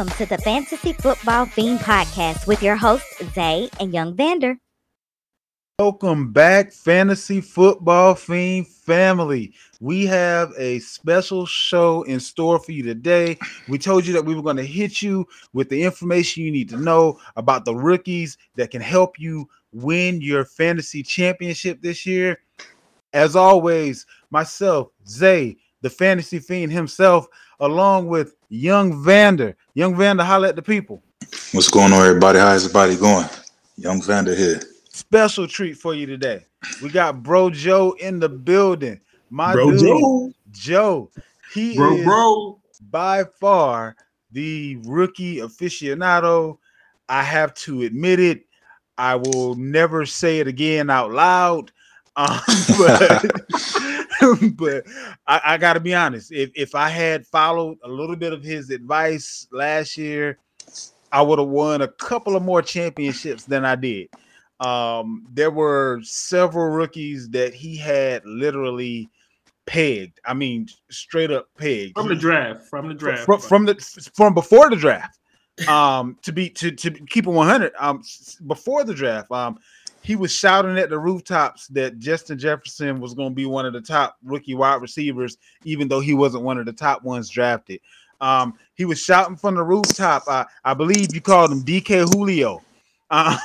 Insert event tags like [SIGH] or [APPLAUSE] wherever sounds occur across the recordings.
Welcome to the Fantasy Football Fiend Podcast with your hosts, Zay and Young Vander. Welcome back, Fantasy Football Fiend family. We have a special show in store for you today. We told you that we were going to hit you with the information you need to know about the rookies that can help you win your fantasy championship this year. As always, myself, Zay, the fantasy fiend himself, along with Young Vander. Young Vander, holla at the people. What's going on, everybody? How's everybody going? Young Vander here. Special treat for you today. We got Bro Joe in the building. My Bro dude, Joe. Joe. He Bro, is bro. by far the rookie aficionado. I have to admit it. I will never say it again out loud. Um, [LAUGHS] but [LAUGHS] [LAUGHS] but I, I got to be honest. If if I had followed a little bit of his advice last year, I would have won a couple of more championships than I did. Um, there were several rookies that he had literally pegged. I mean, straight up pegged. From the draft. From the draft. from, from the from before the draft um to be to to keep it 100 um before the draft um he was shouting at the rooftops that Justin Jefferson was going to be one of the top rookie wide receivers even though he wasn't one of the top ones drafted. Um he was shouting from the rooftop. Uh, I believe you called him DK Julio [LAUGHS] um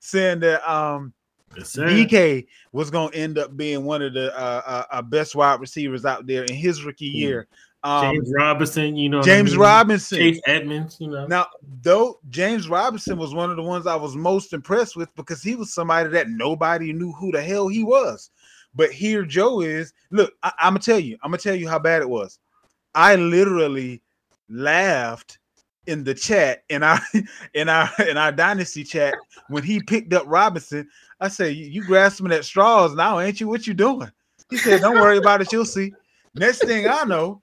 saying that um Yes. DK was going to end up being one of the uh, uh, uh, best wide receivers out there in his rookie year um James Robinson, you know. what I James mean? Robinson Chase Edmonds, you know. now, though James Robinson was one of the ones I was most impressed with because he was somebody that nobody knew who the hell he was. But here Joe is. Look, I, am gonna tell you. I'm gonna tell you how bad it was. I literally laughed in the chat in our [LAUGHS] in our in our dynasty chat when he picked up Robinson. I said, "You, you grasping at straws now, ain't you? What you doing?" He said, "Don't worry about it. You'll see." Next thing I know,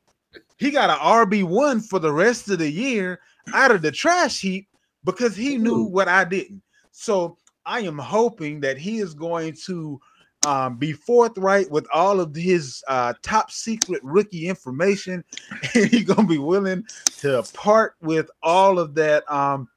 he got an RB one for the rest of the year out of the trash heap because he knew what I didn't. So I am hoping that he is going to um, be forthright with all of his uh, top secret rookie information, [LAUGHS] and he's gonna be willing to part with all of that um,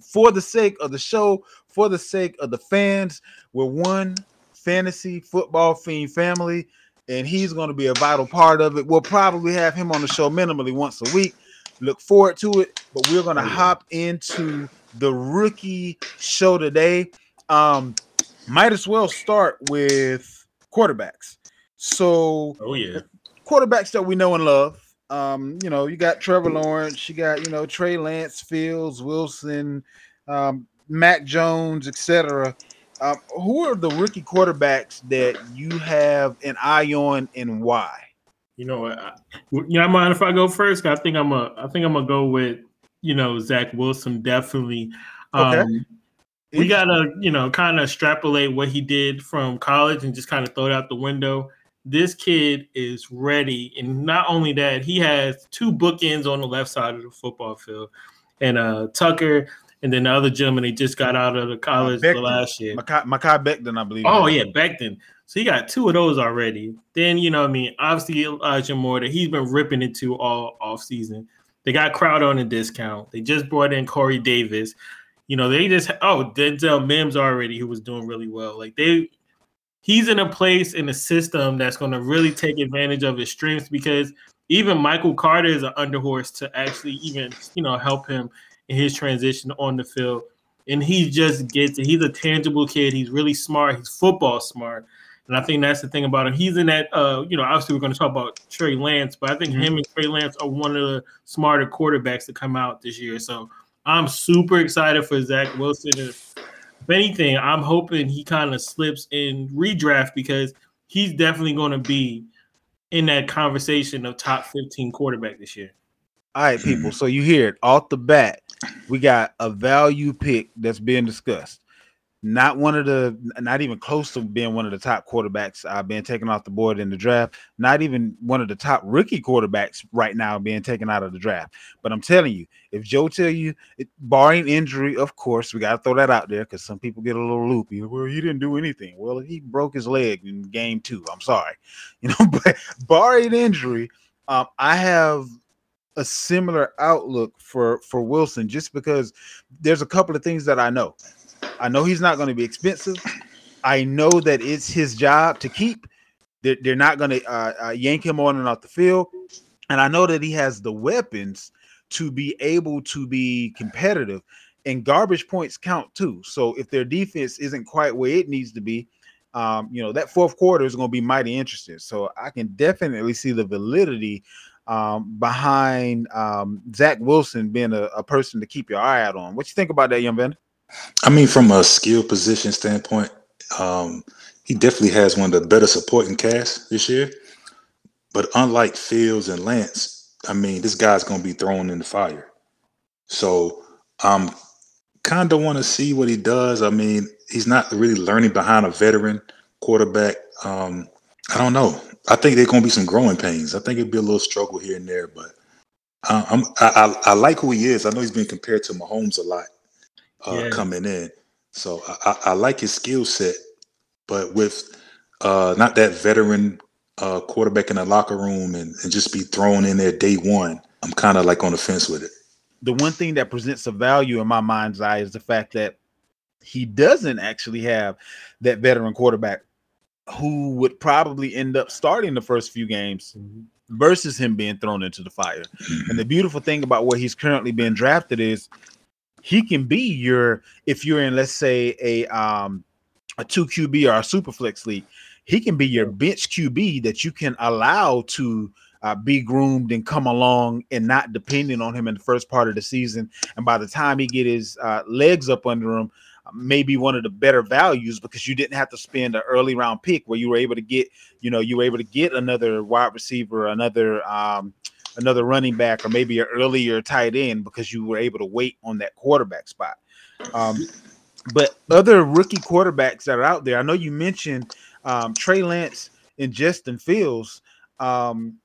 for the sake of the show, for the sake of the fans. We're one fantasy football fiend family and he's going to be a vital part of it. We'll probably have him on the show minimally once a week. Look forward to it, but we're going to hop into the rookie show today. Um, might as well start with quarterbacks. So, Oh yeah. quarterbacks that we know and love. Um, you know, you got Trevor Lawrence, you got you know Trey Lance, Fields, Wilson, um, Mac Jones, etc. Um, who are the rookie quarterbacks that you have an eye on, and why? You know? I, you know, mind if I go first? I think I'm a. I think I'm gonna go with you know Zach Wilson. Definitely. Um, Okay. We gotta you know kind of extrapolate what he did from college and just kind of throw it out the window. This kid is ready, and not only that, he has two bookends on the left side of the football field, and uh Tucker, and then the other gentleman he just got out of the college Becton. last year. Mekhi, Mekhi Becton, I believe. Oh yeah, Becton. So he got two of those already. Then you know, what I mean, obviously Elijah Moore that he's been ripping into all off season. They got Crowder on a discount. They just brought in Corey Davis. You know, they just oh Denzel Mims already who was doing really well. Like they, he's in a place in a system that's going to really take advantage of his strengths because even Michael Carter is an underhorse to actually even you know help him in his transition on the field. And he just gets it. He's a tangible kid. He's really smart. He's football smart. And I think that's the thing about him. He's in that, uh, you know, obviously we're going to talk about Trey Lance, but I think him and Trey Lance are one of the smarter quarterbacks to come out this year. So I'm super excited for Zach Wilson. If, if anything, I'm hoping he kind of slips in redraft because he's definitely going to be in that conversation of top 15 quarterback this year. All right, people. So you hear it off the bat. We got a value pick that's being discussed. not one of the, not even close to being one of the top quarterbacks uh, being taken off the board in the draft. Not even one of the top rookie quarterbacks right now being taken out of the draft. But I'm telling you, if Joe tell you, it, barring injury, of course, we got to throw that out there because some people get a little loopy. Well, he didn't do anything. Well, he broke his leg in game two. I'm sorry, [LAUGHS] you know, but barring injury, um, I have a similar outlook for for Wilson just because there's a couple of things that I know. I know he's not going to be expensive. I know that it's his job to keep. They're, they're not going to uh, uh, yank him on and off the field, and I know that he has the weapons to be able to be competitive. And garbage points count too. So if their defense isn't quite where it needs to be, um, you know that fourth quarter is going to be mighty interesting. So I can definitely see the validity um, behind um, Zach Wilson being a, a, person to keep your eye out on. What you think about that, young man? I mean, from a skill position standpoint, um, he definitely has one of the better supporting casts this year. But unlike Fields and Lance, I mean, this guy's going to be thrown in the fire. So I'm kind of want to see what he does. I mean, he's not really learning behind a veteran quarterback. Um, I don't know. I think there's going to be some growing pains. I think it'd be a little struggle here and there, but I'm, I, I, I like who he is. I know he's been compared to Mahomes a lot uh, yeah. coming in, so I, I like his skill set. But with uh, not that veteran uh, quarterback in the locker room and, and just be thrown in there day one, I'm kind of like on the fence with it. The one thing that presents a value in my mind's eye is the fact that he doesn't actually have that veteran quarterback who would probably end up starting the first few games mm-hmm. versus him being thrown into the fire. And the beautiful thing about where he's currently being drafted is he can be your if you're in let's say a um a 2 QB or a super flex league, he can be your bench QB that you can allow to uh, be groomed and come along and not depending on him in the first part of the season. And by the time he get his uh, legs up under him, maybe one of the better values because you didn't have to spend an early round pick where you were able to get, you know, you were able to get another wide receiver, another um, another running back, or maybe an earlier tight end because you were able to wait on that quarterback spot. Um, but other rookie quarterbacks that are out there, I know you mentioned um, Trey Lance and Justin Fields. Um,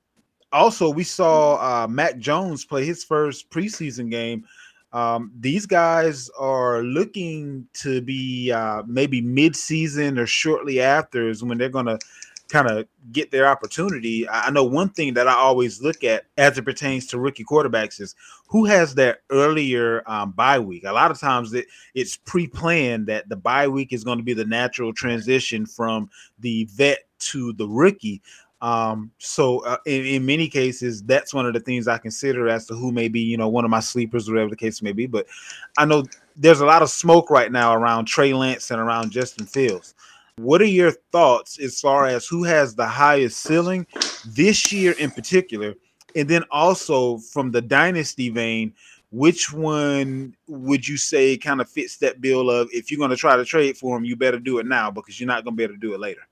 also, we saw uh, Jones play his first preseason game um, these guys are looking to be uh, maybe mid-season or shortly after is when they're going to kind of get their opportunity. I know one thing that I always look at as it pertains to rookie quarterbacks is who has that earlier um, bye week. A lot of times it, it's pre-planned that the bye week is going to be the natural transition from the vet to the rookie. Um, so uh, in, in, many cases, that's one of the things I consider as to who may be, you know, one of my sleepers, whatever the case may be. But I know there's a lot of smoke right now around Trey Lance and around Justin Fields. What are your thoughts as far as who has the highest ceiling this year in particular? And then also from the dynasty vein, which one would you say kind of fits that bill of if you're going to try to trade for him, you better do it now because you're not going to be able to do it later?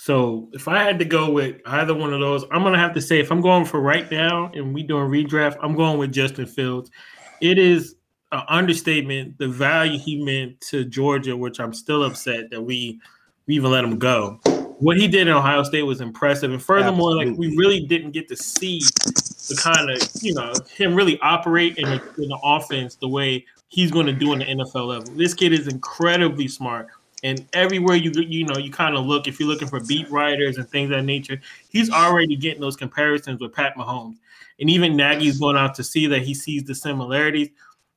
So if I had to go with either one of those, I'm gonna have to say if I'm going for right now and we doing redraft, I'm going with Justin Fields. It is an understatement the value he meant to Georgia, which I'm still upset that we we even let him go. What he did in Ohio State was impressive, and furthermore, Absolutely. like we really didn't get to see the kind of you know him really operate in, a, in the offense the way he's going to do in the NFL level. This kid is incredibly smart. And everywhere you you know you kind of look, if you're looking for beat writers and things of that nature, he's already getting those comparisons with Pat Mahomes. And even Nagy's going out to see that he sees the similarities.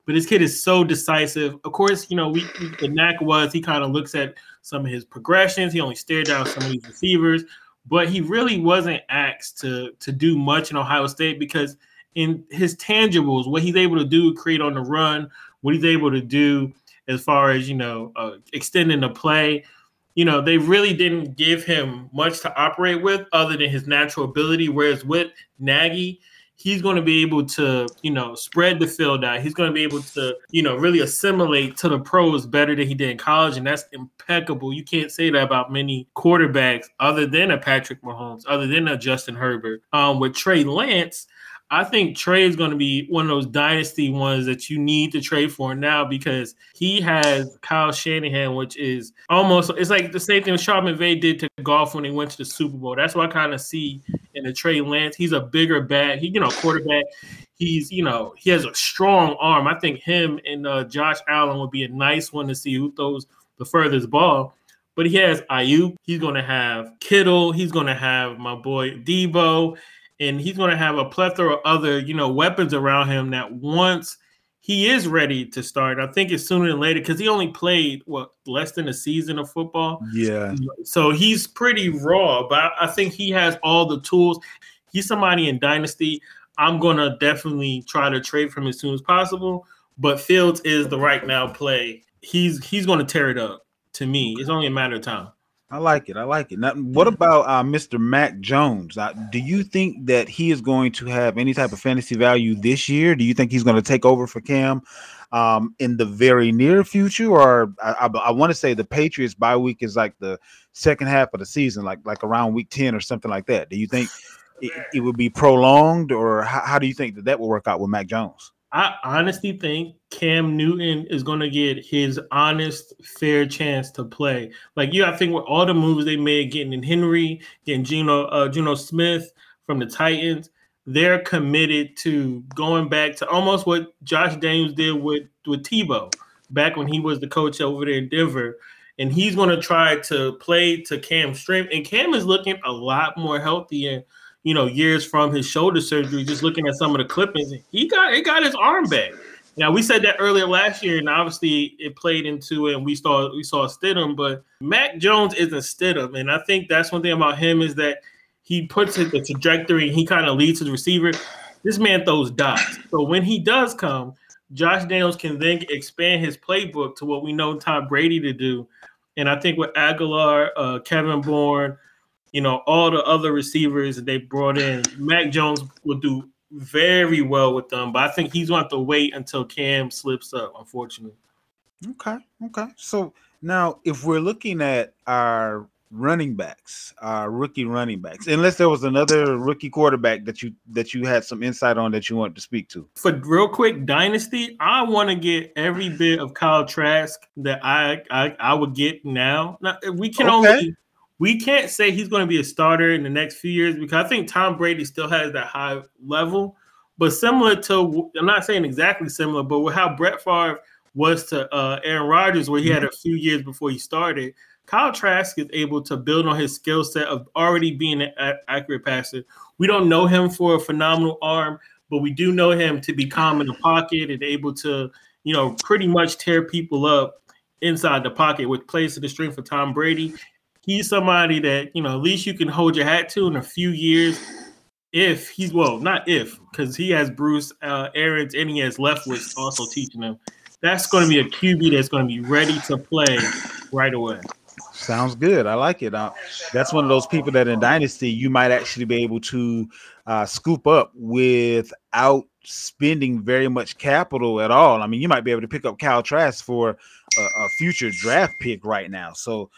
But this kid is so decisive. Of course, you know, we the knack was he kind of looks at some of his progressions. He only stared down some of these receivers, but he really wasn't asked to to do much in Ohio State because in his tangibles, what he's able to do, create on the run, what he's able to do as far as you know uh, extending the play. You know, they really didn't give him much to operate with other than his natural ability. Whereas with Nagy, he's going to be able to, you know, spread the field out. He's going to be able to, you know, really assimilate to the pros better than he did in college, and that's impeccable. You can't say that about many quarterbacks other than a Patrick Mahomes, other than a Justin Herbert. Um, with Trey Lance, I think Trey is going to be one of those dynasty ones that you need to trade for now because he has Kyle Shanahan, which is almost it's like the same thing Sean McVay did to Goff when they went to the Super Bowl. That's what I kind of see in the Trey Lance. He's a bigger bat. He, you know, quarterback. He's, you know, he has a strong arm. I think him and uh, Josh Allen would be a nice one to see who throws the furthest ball. But he has Aiyuk. He's going to have Kittle. He's going to have my boy Deebo and he's going to have a plethora of other, you know, weapons around him that once he is ready to start, I think it's sooner than later because he only played what less than a season of football. Yeah. So he's pretty raw, but I think he has all the tools. He's somebody in Dynasty. I'm gonna definitely try to trade from as soon as possible. But Fields is the right now play. He's he's gonna tear it up. To me, it's only a matter of time. I like it. I like it. Now, what about uh, Mr. Mac Jones? Uh, do you think that he is going to have any type of fantasy value this year? Do you think he's going to take over for Cam um, in the very near future? Or I, I, I want to say the Patriots bye week is like the second half of the season, like like around week ten or something like that. Do you think it, it would be prolonged, or how, how do you think that that will work out with Mac Jones? I honestly think Cam Newton is going to get his honest, fair chance to play. Like you, I think with all the moves they made, getting in Henry, getting Geno, uh, Geno Smith from the Titans, they're committed to going back to almost what Josh Daniels did with with Tebow back when he was the coach over there in Denver. And he's going to try to play to Cam's strength. And Cam is looking a lot more healthy and you know, years from his shoulder surgery, just looking at some of the clippings, he got it got his arm back. Now we said that earlier last year, and obviously it played into it, and we saw we saw Stidham, but Mac Jones isn't Stidham, and I think that's one thing about him is that he puts it the trajectory, and he kind of leads his receiver. This man throws dots, so when he does come, Josh Daniels can then expand his playbook to what we know Tom Brady to do, and I think with Agholor, uh, Kevin Bourne you know, all the other receivers that they brought in, Mac Jones will do very well with them. But I think he's going to have to wait until Cam slips up, unfortunately. Okay. Okay. So now, if we're looking at our running backs, our rookie running backs, unless there was another rookie quarterback that you that you had some insight on that you want to speak to. For real quick, dynasty, I want to get every bit of Kyle Trask that I I, I would get now. now we can okay. only we can't say he's going to be a starter in the next few years because I think Tom Brady still has that high level. But similar to, I'm not saying exactly similar, but with how Brett Favre was to uh, Aaron Rodgers, where he had a few years before he started, Kyle Trask is able to build on his skill set of already being an accurate passer. We don't know him for a phenomenal arm, but we do know him to be calm in the pocket and able to, you know, pretty much tear people up inside the pocket, which plays to the strength of Tom Brady he's somebody that you know at least you can hold your hat to in a few years. If he's well, not if, because he has Bruce uh, Arians and he has Leftwich also teaching him. That's going to be a QB that's going to be ready to play right away. Sounds good. I like it. Uh, that's one of those people that in Dynasty you might actually be able to uh, scoop up without spending very much capital at all. I mean, you might be able to pick up Cal Trask for a, a future draft pick right now. So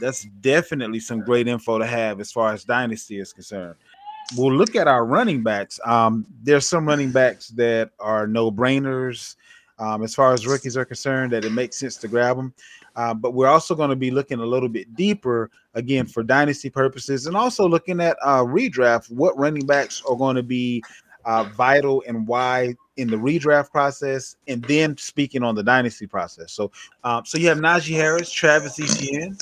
that's definitely some great info to have as far as dynasty is concerned. We'll look at our running backs. Um, there's some running backs that are no brainers um, as far as rookies are concerned that it makes sense to grab them. Uh, but we're also going to be looking a little bit deeper again for dynasty purposes and also looking at uh, redraft what running backs are going to be uh, vital and why in the redraft process, and then speaking on the dynasty process. So, um, so you have Najee Harris, Travis Etienne,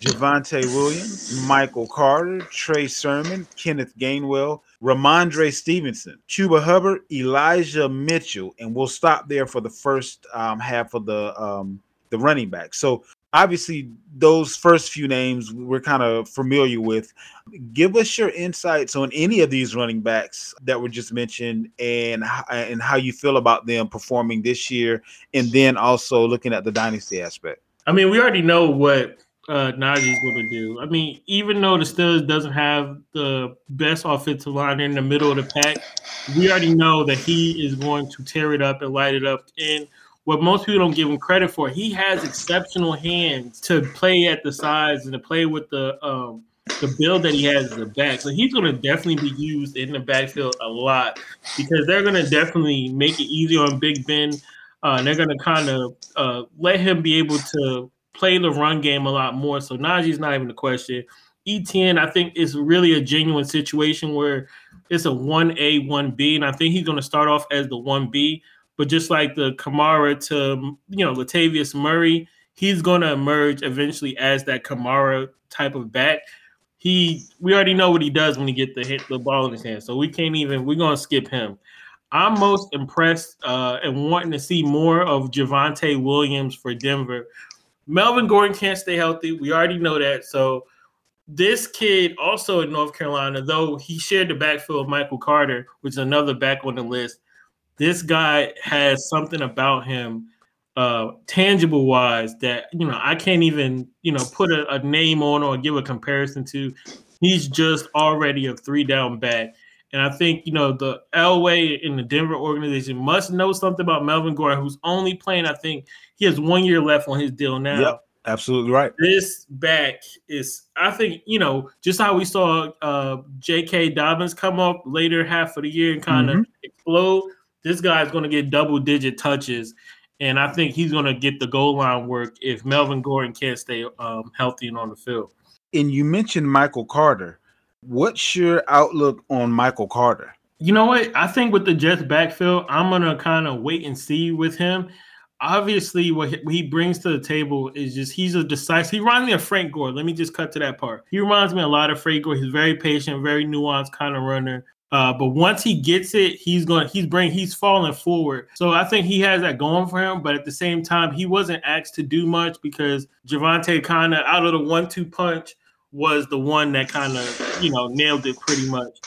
Javonte Williams, Michael Carter, Trey Sermon, Kenneth Gainwell, Rhamondre Stevenson, Chuba Hubbard, Elijah Mitchell, and we'll stop there for the first um, half of the um, the running back. So obviously those first few names we're kind of familiar with give us your insights on any of these running backs that were just mentioned and and how you feel about them performing this year and then also looking at the dynasty aspect i mean we already know what uh, Najee's going to do. I mean, even though the Steelers doesn't have the best offensive line in the middle of the pack, we already know that he is going to tear it up and light it up. And what most people don't give him credit for. He has exceptional hands to play at the size and to play with the um, the build that he has as a back. So he's going to definitely be used in the backfield a lot because they're going to definitely make it easy on Big Ben. Uh, they're going to kind of uh, let him be able to play the run game a lot more. So Najee's not even a question. Etienne, I think, is really a genuine situation where it's a 1A, 1B. And I think he's going to start off as the 1B. But just like the Kamara to, you know, Latavius Murray, he's going to emerge eventually as that Kamara type of back. He, we already know what he does when he get the hit the ball in his hand, so we can't even. We're going to skip him. I'm most impressed uh, and wanting to see more of Javonte Williams for Denver. Melvin Gordon can't stay healthy. We already know that. So this kid also in North Carolina, though he shared the backfield with Michael Carter, which is another back on the list. This guy has something about him, uh, tangible wise, that you know I can't even you know put a, a name on or give a comparison to. He's just already a three down back. And I think, you know, the Elway in the Denver organization must know something about Melvin Gordon, who's only playing, I think he has one year left on his deal now. Yep, absolutely right. This back is, I think, you know, just how we saw uh, J.K. Dobbins come up later half of the year and kind of Mhm. explode. This guy's going to get double digit touches. And I think he's going to get the goal line work if Melvin Gordon can't stay um, healthy and on the field. And you mentioned Michael Carter. What's your outlook on Michael Carter? You know what? I think with the Jets backfield, I'm gonna kind of wait and see with him. Obviously, what he, brings to the table is just he's a decisive. He reminds me of Frank Gore. Let me just cut to that part. He reminds me a lot of Frank Gore. He's very patient, very nuanced kind of runner. Uh, but once he gets it, he's going. He's bring. He's falling forward. So I think he has that going for him. But at the same time, he wasn't asked to do much because Javonte kind of out of the one-two punch was the one that kind of you know nailed it pretty much.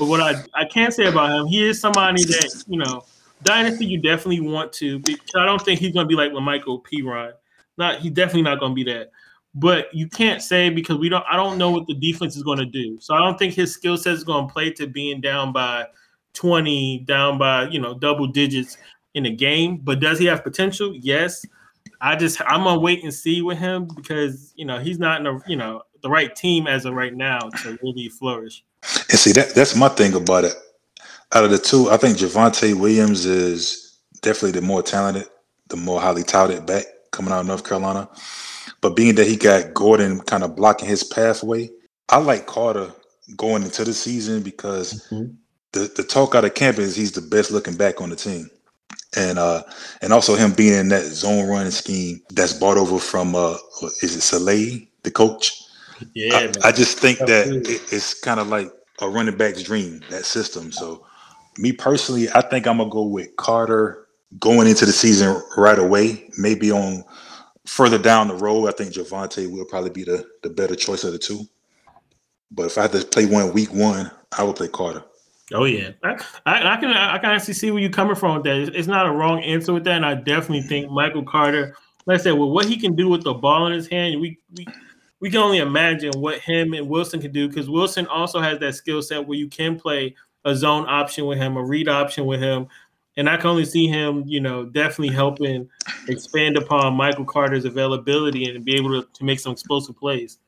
But what I, I can say about him, he is somebody that, you know, Dynasty, you definitely want to. Because I don't think he's going to be like Lamichael P. Ryan. Not, he's definitely not going to be that. But you can't say because we don't, I don't know what the defense is going to do. So I don't think his skill set is going to play to being down by 20, down by, you know, double digits in a game. But does he have potential? Yes. I just, I'm to wait and see with him because, you know, he's not in a, you know, the right team as of right now to really flourish. And see that that's my thing about it. Out of the two, I think Javonte Williams is definitely the more talented, the more highly touted back coming out of North Carolina. But being that he got Gordon kind of blocking his pathway, I like Carter going into the season because the, the talk out of camp is he's the best looking back on the team. And uh and also him being in that zone running scheme that's bought over from uh is it Saleh, the coach? [LAUGHS] Yeah, I, man. I just think that it, it's kind of like a running back's dream, that system. So, me personally, I think I'm gonna go with Carter going into the season right away. Maybe on further down the road, I think Javonte will probably be the, the better choice of the two. But if I had to play one week one, I would play Carter. Oh yeah, I, I, I can I can actually see where you're coming from with that. It's, it's not a wrong answer with that, and I definitely think Michael Carter. Like I said, with what he can do with the ball in his hand, we we, we can only imagine what him and Wilson can do because Wilson also has that skill set where you can play a zone option with him, a read option with him, and I can only see him, you know, definitely helping expand upon Michael Carter's availability and be able to, to make some explosive plays.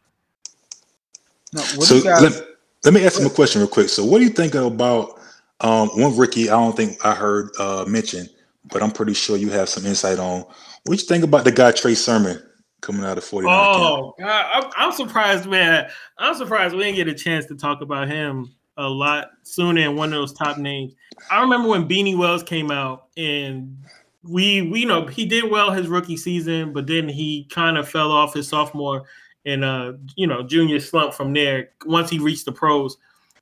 Now, what so guys? let, let me ask him a question real quick. So, what do you think about um, one Ricky? I don't think I heard uh, mention, but I'm pretty sure you have some insight on. What you think about the guy Trey Sermon coming out of 49? camp? Oh God, I'm, I'm surprised, man. I'm surprised we didn't get a chance to talk about him a lot sooner in one of those top names. I remember when Beanie Wells came out, and we, we you know he did well his rookie season, but then he kind of fell off his sophomore and uh you know junior slump from there once he reached the pros.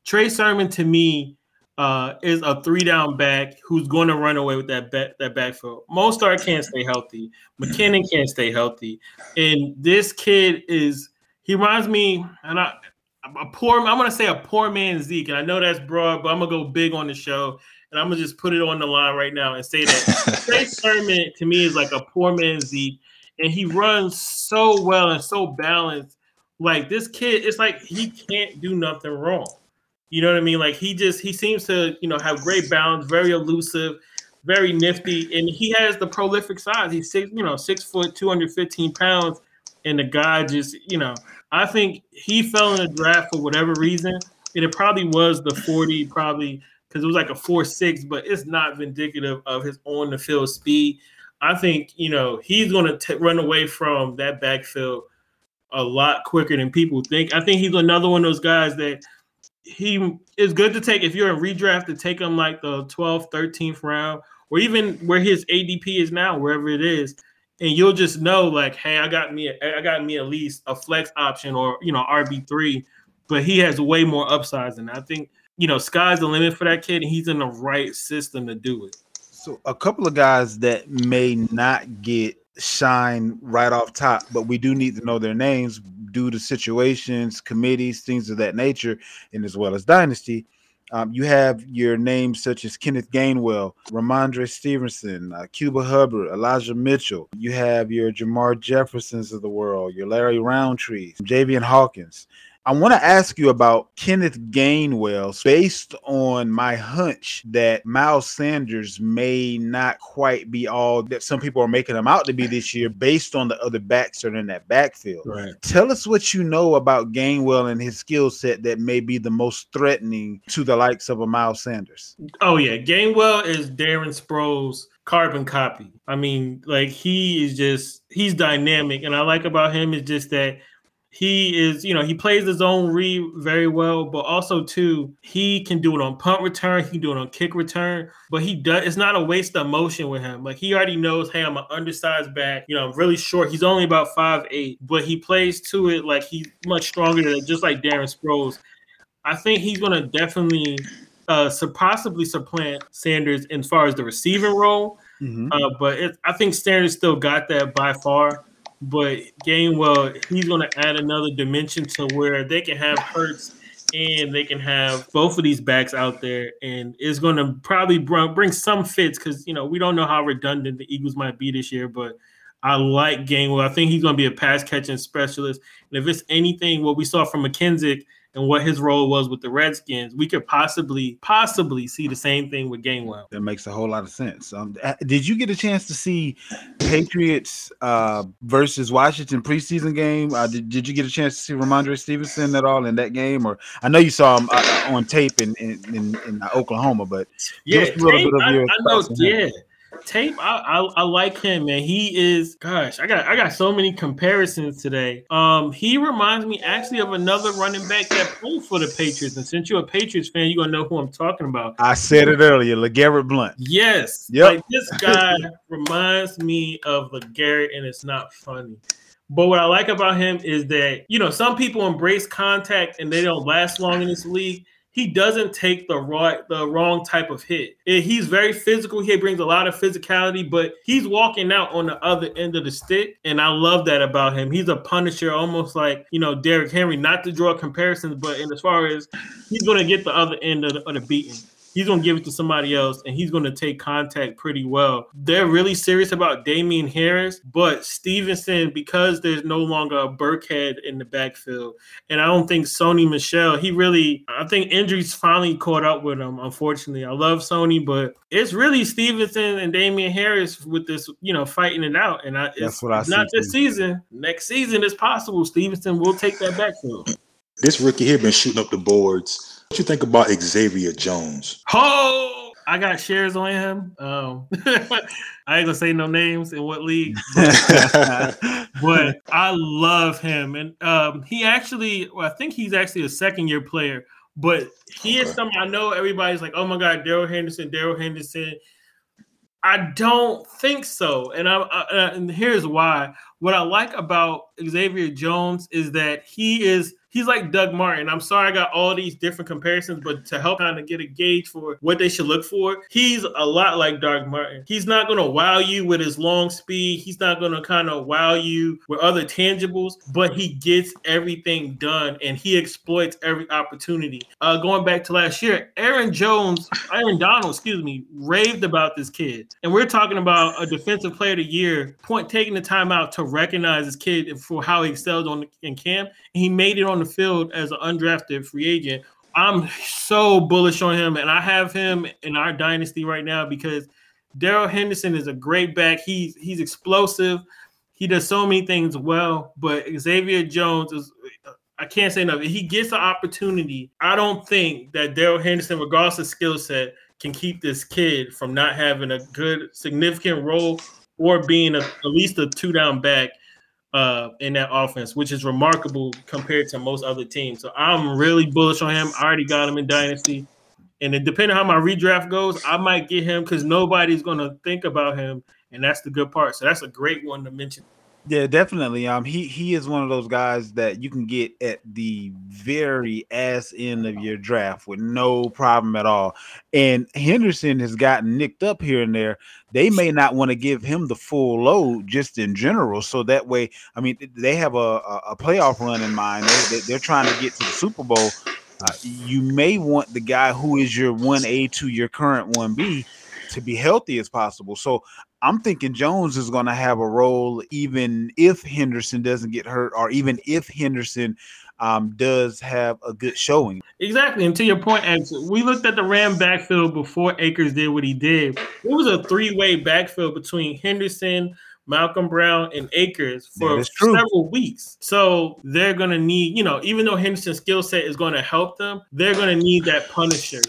Trey Sermon to me uh, is a three down back who's going to run away with that back, that backfield. Mostert can't stay healthy. McKinnon can't stay healthy, and this kid is he reminds me and I a poor I'm gonna say a poor man Zeke, and I know that's broad, but I'm gonna go big on the show, and I'm gonna just put it on the line right now and say that [LAUGHS] Trey Sermon to me is like a poor man Zeke, and he runs so well and so balanced. Like this kid, it's like he can't do nothing wrong. You know what I mean? Like he just he seems to you know have great balance, very elusive, very nifty, and he has the prolific size. He's six, you know, six foot, two hundred fifteen pounds, and the guy just, you know, I think he fell in the draft for whatever reason. And it probably was the 40, probably because it was like a 4 6, but it's not indicative of his on the field speed. I think, you know, he's going to run away from that backfield a lot quicker than people think. I think he's another one of those guys that he is good to take if you're in redraft to take him like the 12th, 13th round, or even where his ADP is now, wherever it is. And you'll just know, like, hey, I got me, I got me at least a flex option or you know RB three, but he has way more upsides, and I think you know sky's the limit for that kid, and he's in the right system to do it. So a couple of guys that may not get shine right off top, but we do need to know their names due to situations, committees, things of that nature, and as well as dynasty. Um, you have your names such as Kenneth Gainwell, Rhamondre Stevenson, uh, Chuba Hubbard, Elijah Mitchell. You have your Jermar Jeffersons of the world, your Larry Rountree, Javian Hawkins. I want to ask you about Kenneth Gainwell based on my hunch that Miles Sanders may not quite be all that some people are making him out to be this year based on the other backs that are in that backfield. Right. Tell us what you know about Gainwell and his skill set that may be the most threatening to the likes of a Miles Sanders. Oh, yeah. Gainwell is Darren Sproles carbon copy. I mean, like he is just he's dynamic, and I like about him is just that he is, you know, he plays his own read very well, but also too, he can do it on punt return, he can do it on kick return, but he does it's not a waste of motion with him. Like he already knows, hey, I'm an undersized back, you know, I'm really short. He's only about five eight, but he plays to it like he's much stronger than just like Darren Sproles. I think he's gonna definitely uh possibly supplant Sanders as far as the receiving role. Mm-hmm. Uh, but it, I think Sanders still got that by far. But Gainwell, he's going to add another dimension to where they can have Hurts and they can have both of these backs out there, and it's going to probably bring some fits because you know we don't know how redundant the Eagles might be this year, but. I like Gainwell. I think he's going to be a pass catching specialist. And if it's anything, what we saw from McKenzie and what his role was with the Redskins, we could possibly, possibly see the same thing with Gainwell. That makes a whole lot of sense. Um, did you get a chance to see Patriots uh, versus Washington preseason game? Uh, did, did you get a chance to see Rhamondre Stevenson at all in that game? Or I know you saw him uh, on tape in in, in, in Oklahoma, but yeah, tape, I, I know, yeah. Tape, I, I, I like him, man. He is, gosh, I got I got so many comparisons today. Um, he reminds me actually of another running back that played for the Patriots. And since you're a Patriots fan, you're gonna know who I'm talking about. I said it earlier, LeGarrette Blunt. Yes, yep. like this guy [LAUGHS] reminds me of LeGarrette, and it's not funny. But what I like about him is that you know some people embrace contact and they don't last long in this league he doesn't take the right the wrong type of hit. He's very physical. He brings a lot of physicality, but he's walking out on the other end of the stick, and I love that about him. He's a punisher, almost like you know Derrick Henry. Not to draw comparisons, but in as far as he's going to get the other end of the, of the beating he's going to give it to somebody else and he's going to take contact pretty well. They're really serious about Damien Harris, but Stevenson, because there's no longer a Burkhead in the backfield, and I don't think Sony Michel, he really, I think injuries finally caught up with him, unfortunately. I love Sony, but it's really Stevenson and Damien Harris with this, you know, fighting it out. And I, it's what I not this too. season. Next season is possible. Stevenson will take that backfield. This rookie here been shooting up the boards what you think about Xavier Jones? Oh, I got shares on him. Um, [LAUGHS] I ain't gonna say no names in what league, but, [LAUGHS] but I love him, and um, he actually, well, I think he's actually a second year player, but he okay. is something I know everybody's like, oh my god, Darrell Henderson, Darrell Henderson. I don't think so, and I, I and here's why. What I like about Xavier Jones is that he is he's like Doug Martin. I'm sorry I got all these different comparisons, but to help kind of get a gauge for what they should look for, he's a lot like Doug Martin. He's not going to wow you with his long speed. He's not going to kind of wow you with other tangibles, but he gets everything done and he exploits every opportunity. Uh, going back to last year, Aaron Jones, [LAUGHS] Aaron Donald, excuse me, raved about this kid. And we're talking about a defensive player of the year, point taking the time out to recognize this kid for how he excelled on in camp. And he made it on the field as an undrafted free agent. I'm so bullish on him, and I have him in our dynasty right now because Darrell Henderson is a great back. He's he's explosive. he does so many things well, but Xavier Jones is I can't say enough. If he gets the opportunity, I don't think that Darrell Henderson, regardless of skill set, can keep this kid from not having a good, significant role or being a, at least a two down back uh, in that offense, which is remarkable compared to most other teams. So I'm really bullish on him. I already got him in Dynasty. And then depending on how my redraft goes, I might get him because nobody's going to think about him. And that's the good part. So that's a great one to mention. Yeah, definitely. Um, he he is one of those guys that you can get at the very ass end of your draft with no problem at all. And Henderson has gotten nicked up here and there. They may not want to give him the full load just in general. So that way, I mean, they have a a, a playoff run in mind. They, they, are trying to get to the Super Bowl. Uh, you may want the guy who is your one A to your current one B to be healthy as possible. So I'm thinking Jones is going to have a role even if Henderson doesn't get hurt, or even if Henderson um, does have a good showing. Exactly. And to your point, we looked at the Ram backfield before Akers did what he did. It was a three way backfield between Henderson, Malcolm Brown, and Akers for several weeks. So they're going to need, you know, even though Henderson's skill set is going to help them, they're going to need that punisher.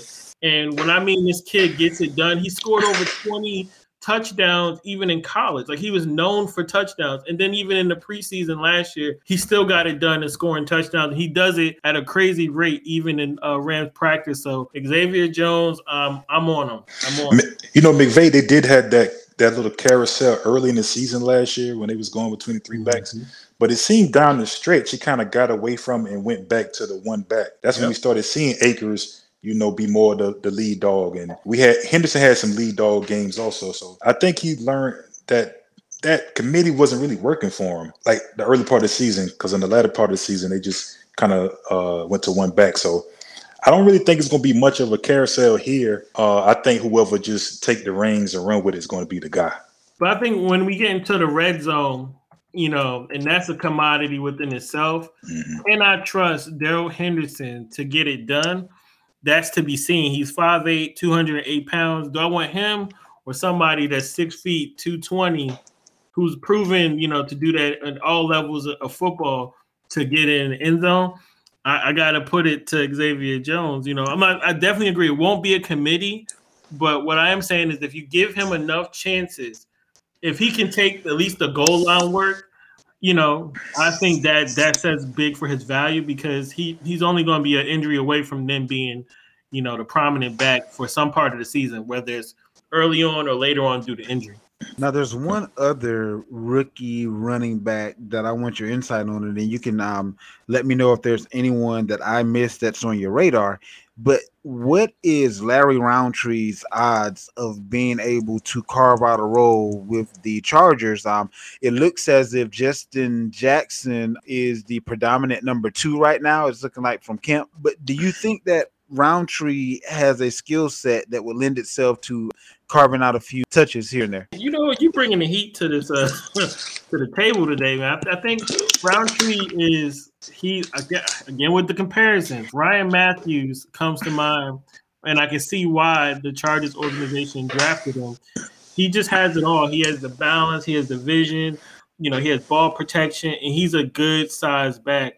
And when I mean this kid gets it done, he scored over 20 touchdowns even in college. Like he was known for touchdowns. And then even in the preseason last year, he still got it done and scoring touchdowns. He does it at a crazy rate, even in uh, Rams practice. So Xavier Jones, um, I'm on him. I'm on. Him. You know, McVay, they did have that that little carousel early in the season last year when they was going between the 3 mm-hmm. backs. But it seemed down the stretch, he kind of got away from and went back to the one back. That's yep. when we started seeing Akers you know, be more the, the lead dog. And we had Henderson had some lead dog games also. So I think he learned that that committee wasn't really working for him, like the early part of the season, because in the latter part of the season they just kind of uh, went to one back. So I don't really think it's going to be much of a carousel here. Uh, I think whoever just take the reins and run with it is going to be the guy. But I think when we get into the red zone, you know, and that's a commodity within itself. Mm-hmm. And I trust Darrell Henderson to get it done that's to be seen. He's 5'8, 208 pounds. Do I want him or somebody that's six feet, 220, who's proven, you know, to do that at all levels of football to get in the end zone? I, I got to put it to Xavier Jones. You know, I'm not, I definitely agree. It won't be a committee, but what I am saying is if you give him enough chances, if he can take at least the goal line work, you know, I think that that says big for his value because he he's only going to be an injury away from them being, you know, the prominent back for some part of the season, whether it's early on or later on due to injury. Now, there's one other rookie running back that I want your insight on, and then you can um, let me know if there's anyone that I missed that's on your radar. But what is Larry Rountree's odds of being able to carve out a role with the Chargers? Um, it looks as if Justin Jackson is the predominant number two right now. It's looking like from camp. But do you think that Rountree has a skill set that would lend itself to carving out a few touches here and there. You know, you bringing the heat to this uh, [LAUGHS] to the table today, man. I, I think Rountree is he again, again with the comparisons. Ryan Mathews comes to mind, and I can see why the Chargers organization drafted him. He just has it all. He has the balance. He has the vision. You know, he has ball protection, and he's a good size back.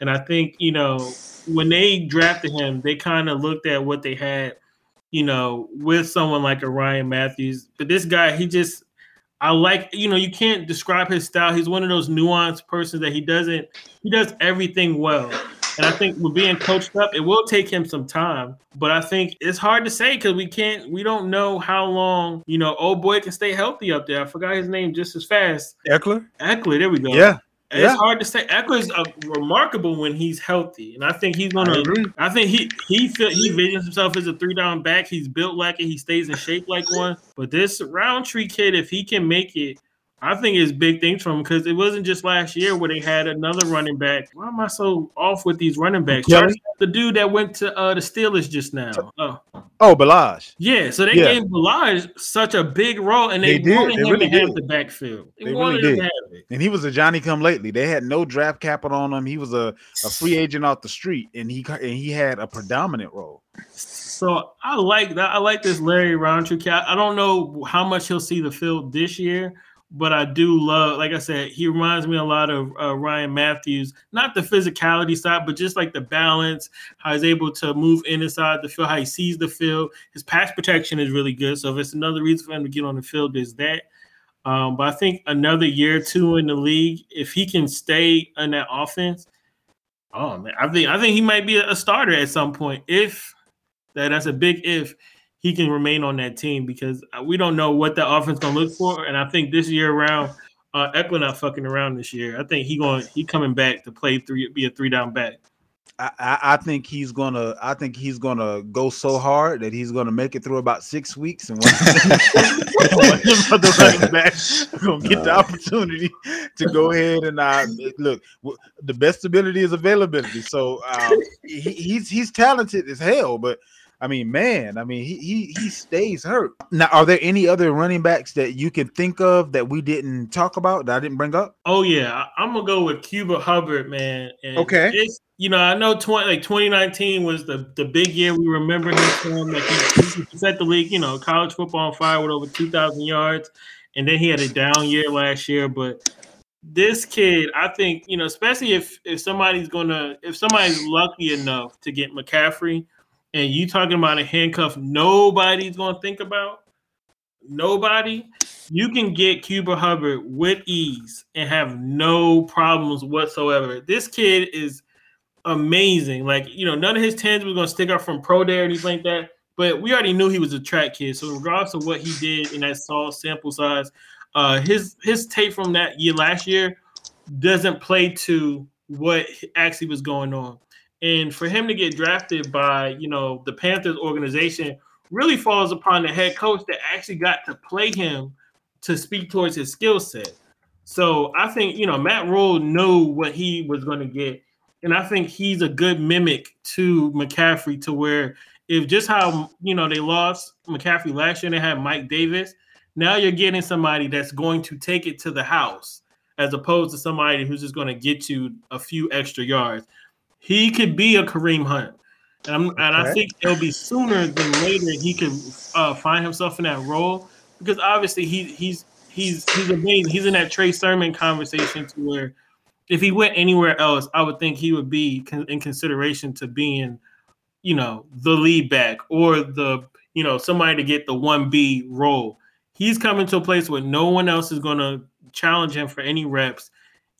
And I think you know when they drafted him, they kind of looked at what they had you know, with someone like a Ryan Mathews. But this guy, he just I like, you know, you can't describe his style. He's one of those nuanced persons that he doesn't he does everything well. And I think with being coached up, it will take him some time. But I think it's hard to say because we can't, we don't know how long, you know, old boy can stay healthy up there. I forgot his name just as fast. Ekeler? Ekeler, there we go. Yeah. It's hard to say. Ekeler's uh, remarkable when he's healthy, and I think he's gonna. I, I think he he feel, he visions himself as a three down back. He's built like it. He stays in shape like one. But this Rountree kid, if he can make it, I think it's big things from him because it wasn't just last year where they had another running back. Why am I so off with these running backs? The dude that went to uh, the Steelers just now. Oh, oh Ballage. Yeah, so they yeah. gave Ballage such a big role, and they, they wanted they him really to did. have the backfield. They, they wanted really him to have it. And he was a Johnny come lately. They had no draft capital on him. He was a, a free agent off the street, and he and he had a predominant role. So I like that. I like this Larry Rountree. I don't know how much he'll see the field this year but I do love, like I said, he reminds me a lot of uh, Ryan Mathews. Not the physicality side, but just like the balance, how he's able to move in inside the field, how he sees the field. His pass protection is really good. So if it's another reason for him to get on the field, is that. Um, but I think another year or two in the league, if he can stay in that offense, oh man, I think I think he might be a starter at some point. If that that's a big if he can remain on that team because uh, we don't know what the offense gonna look for. And I think this year around, uh, Ekeler not fucking around this year. I think he going he coming back to play three, be a three down back. I, I, I think he's gonna. I think he's gonna go so hard that he's gonna make it through about six weeks, and one, one of them other running [LAUGHS] backs are gonna get the opportunity to go ahead and uh, look. The best ability is availability. So um, he, he's he's talented as hell, but I mean, man, I mean, he he he stays hurt. Now, are there any other running backs that you can think of that we didn't talk about that I didn't bring up? Oh yeah, I'm gonna go with Chuba Hubbard, man. And Okay. it's, you know I know 20 like 2019 was the the big year we remember him from. Like he, he set the league, you know, college football on fire with over 2,000 yards, and then he had a down year last year, but. This kid, I think, you know, especially if if somebody's gonna, if somebody's lucky enough to get McCaffrey, and you talking about a handcuff nobody's gonna think about, nobody, you can get Chuba Hubbard with ease and have no problems whatsoever. This kid is amazing. Like, you know, none of his tangibles were gonna stick out from pro day or anything like that. But we already knew he was a track kid. So regardless of what he did in that small sample size, uh his his tape from that year last year doesn't play to what actually was going on. And for him to get drafted by, you know, the Panthers organization really falls upon the head coach that actually got to play him to speak towards his skill set. So I think, you know, Matt Rhule knew what he was going to get. And I think he's a good mimic to McCaffrey to where if just how, you know, they lost McCaffrey last year, and they had Mike Davis. Now you're getting somebody that's going to take it to the house as opposed to somebody who's just going to get you a few extra yards. He could be a Kareem Hunt. And, I'm, and I think it'll be sooner than later he can uh, find himself in that role because obviously he he's he's he's amazing. He's in that Trey Sermon conversation to where if he went anywhere else, I would think he would be con- in consideration to being, you know, the lead back or the you know somebody to get the one B role. He's coming to a place where no one else is going to challenge him for any reps,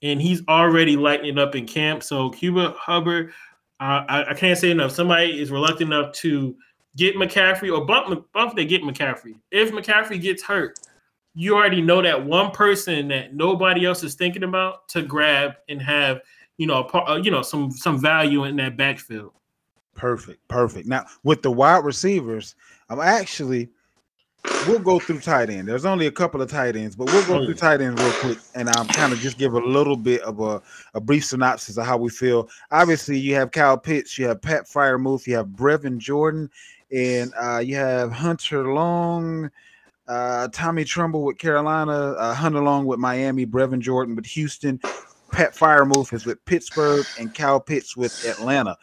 and he's already lighting up in camp. So Chuba Hubbard, uh, I, I can't say enough. Somebody is reluctant enough to get McCaffrey or bump bump they get McCaffrey. If McCaffrey gets hurt, you already know that one person that nobody else is thinking about to grab and have you know a, uh, you know some some value in that backfield. Perfect, perfect. Now with the wide receivers, I'm actually we'll go through tight end. There's only a couple of tight ends, but we'll go through tight ends real quick, and I'll kind of just give a little bit of a, a brief synopsis of how we feel. Obviously, you have Kyle Pitts, you have Pat Freiermuth, you have Brevin Jordan, and uh, you have Hunter Long, uh, Tommy Tremble with Carolina, uh, Hunter Long with Miami, Brevin Jordan with Houston, Pat Freiermuth is with Pittsburgh, and Kyle Pitts with Atlanta.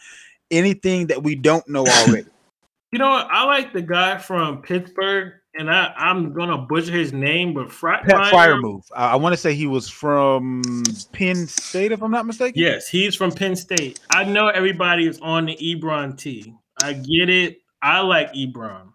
Anything that we don't know already. You know? I like the guy from Pittsburgh, and I I'm gonna butcher his name, but Fry- Pat Freiermuth. I, I want to say he was from Penn State, if I'm not mistaken. Yes, he's from Penn State. I know everybody is on the Ebron T. I get it. I like Ebron,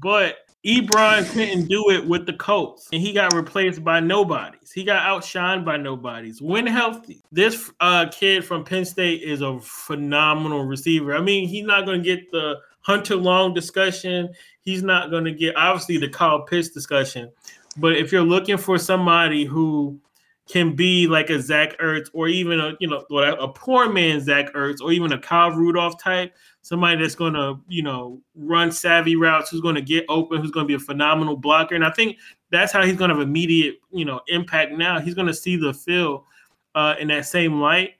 but Ebron couldn't do it with the Colts, and he got replaced by nobodies. He got outshined by nobodies. When healthy, this uh, kid from Penn State is a phenomenal receiver. I mean, he's not going to get the Hunter Long discussion. He's not going to get obviously the Kyle Pitts discussion. But if you're looking for somebody who can be like a Zach Ertz or even a you know a poor man Zach Ertz or even a Kyle Rudolph type, somebody that's going to you know run savvy routes, who's going to get open, who's going to be a phenomenal blocker, and I think that's how he's going to have immediate you know impact. Now he's going to see the field uh, in that same light.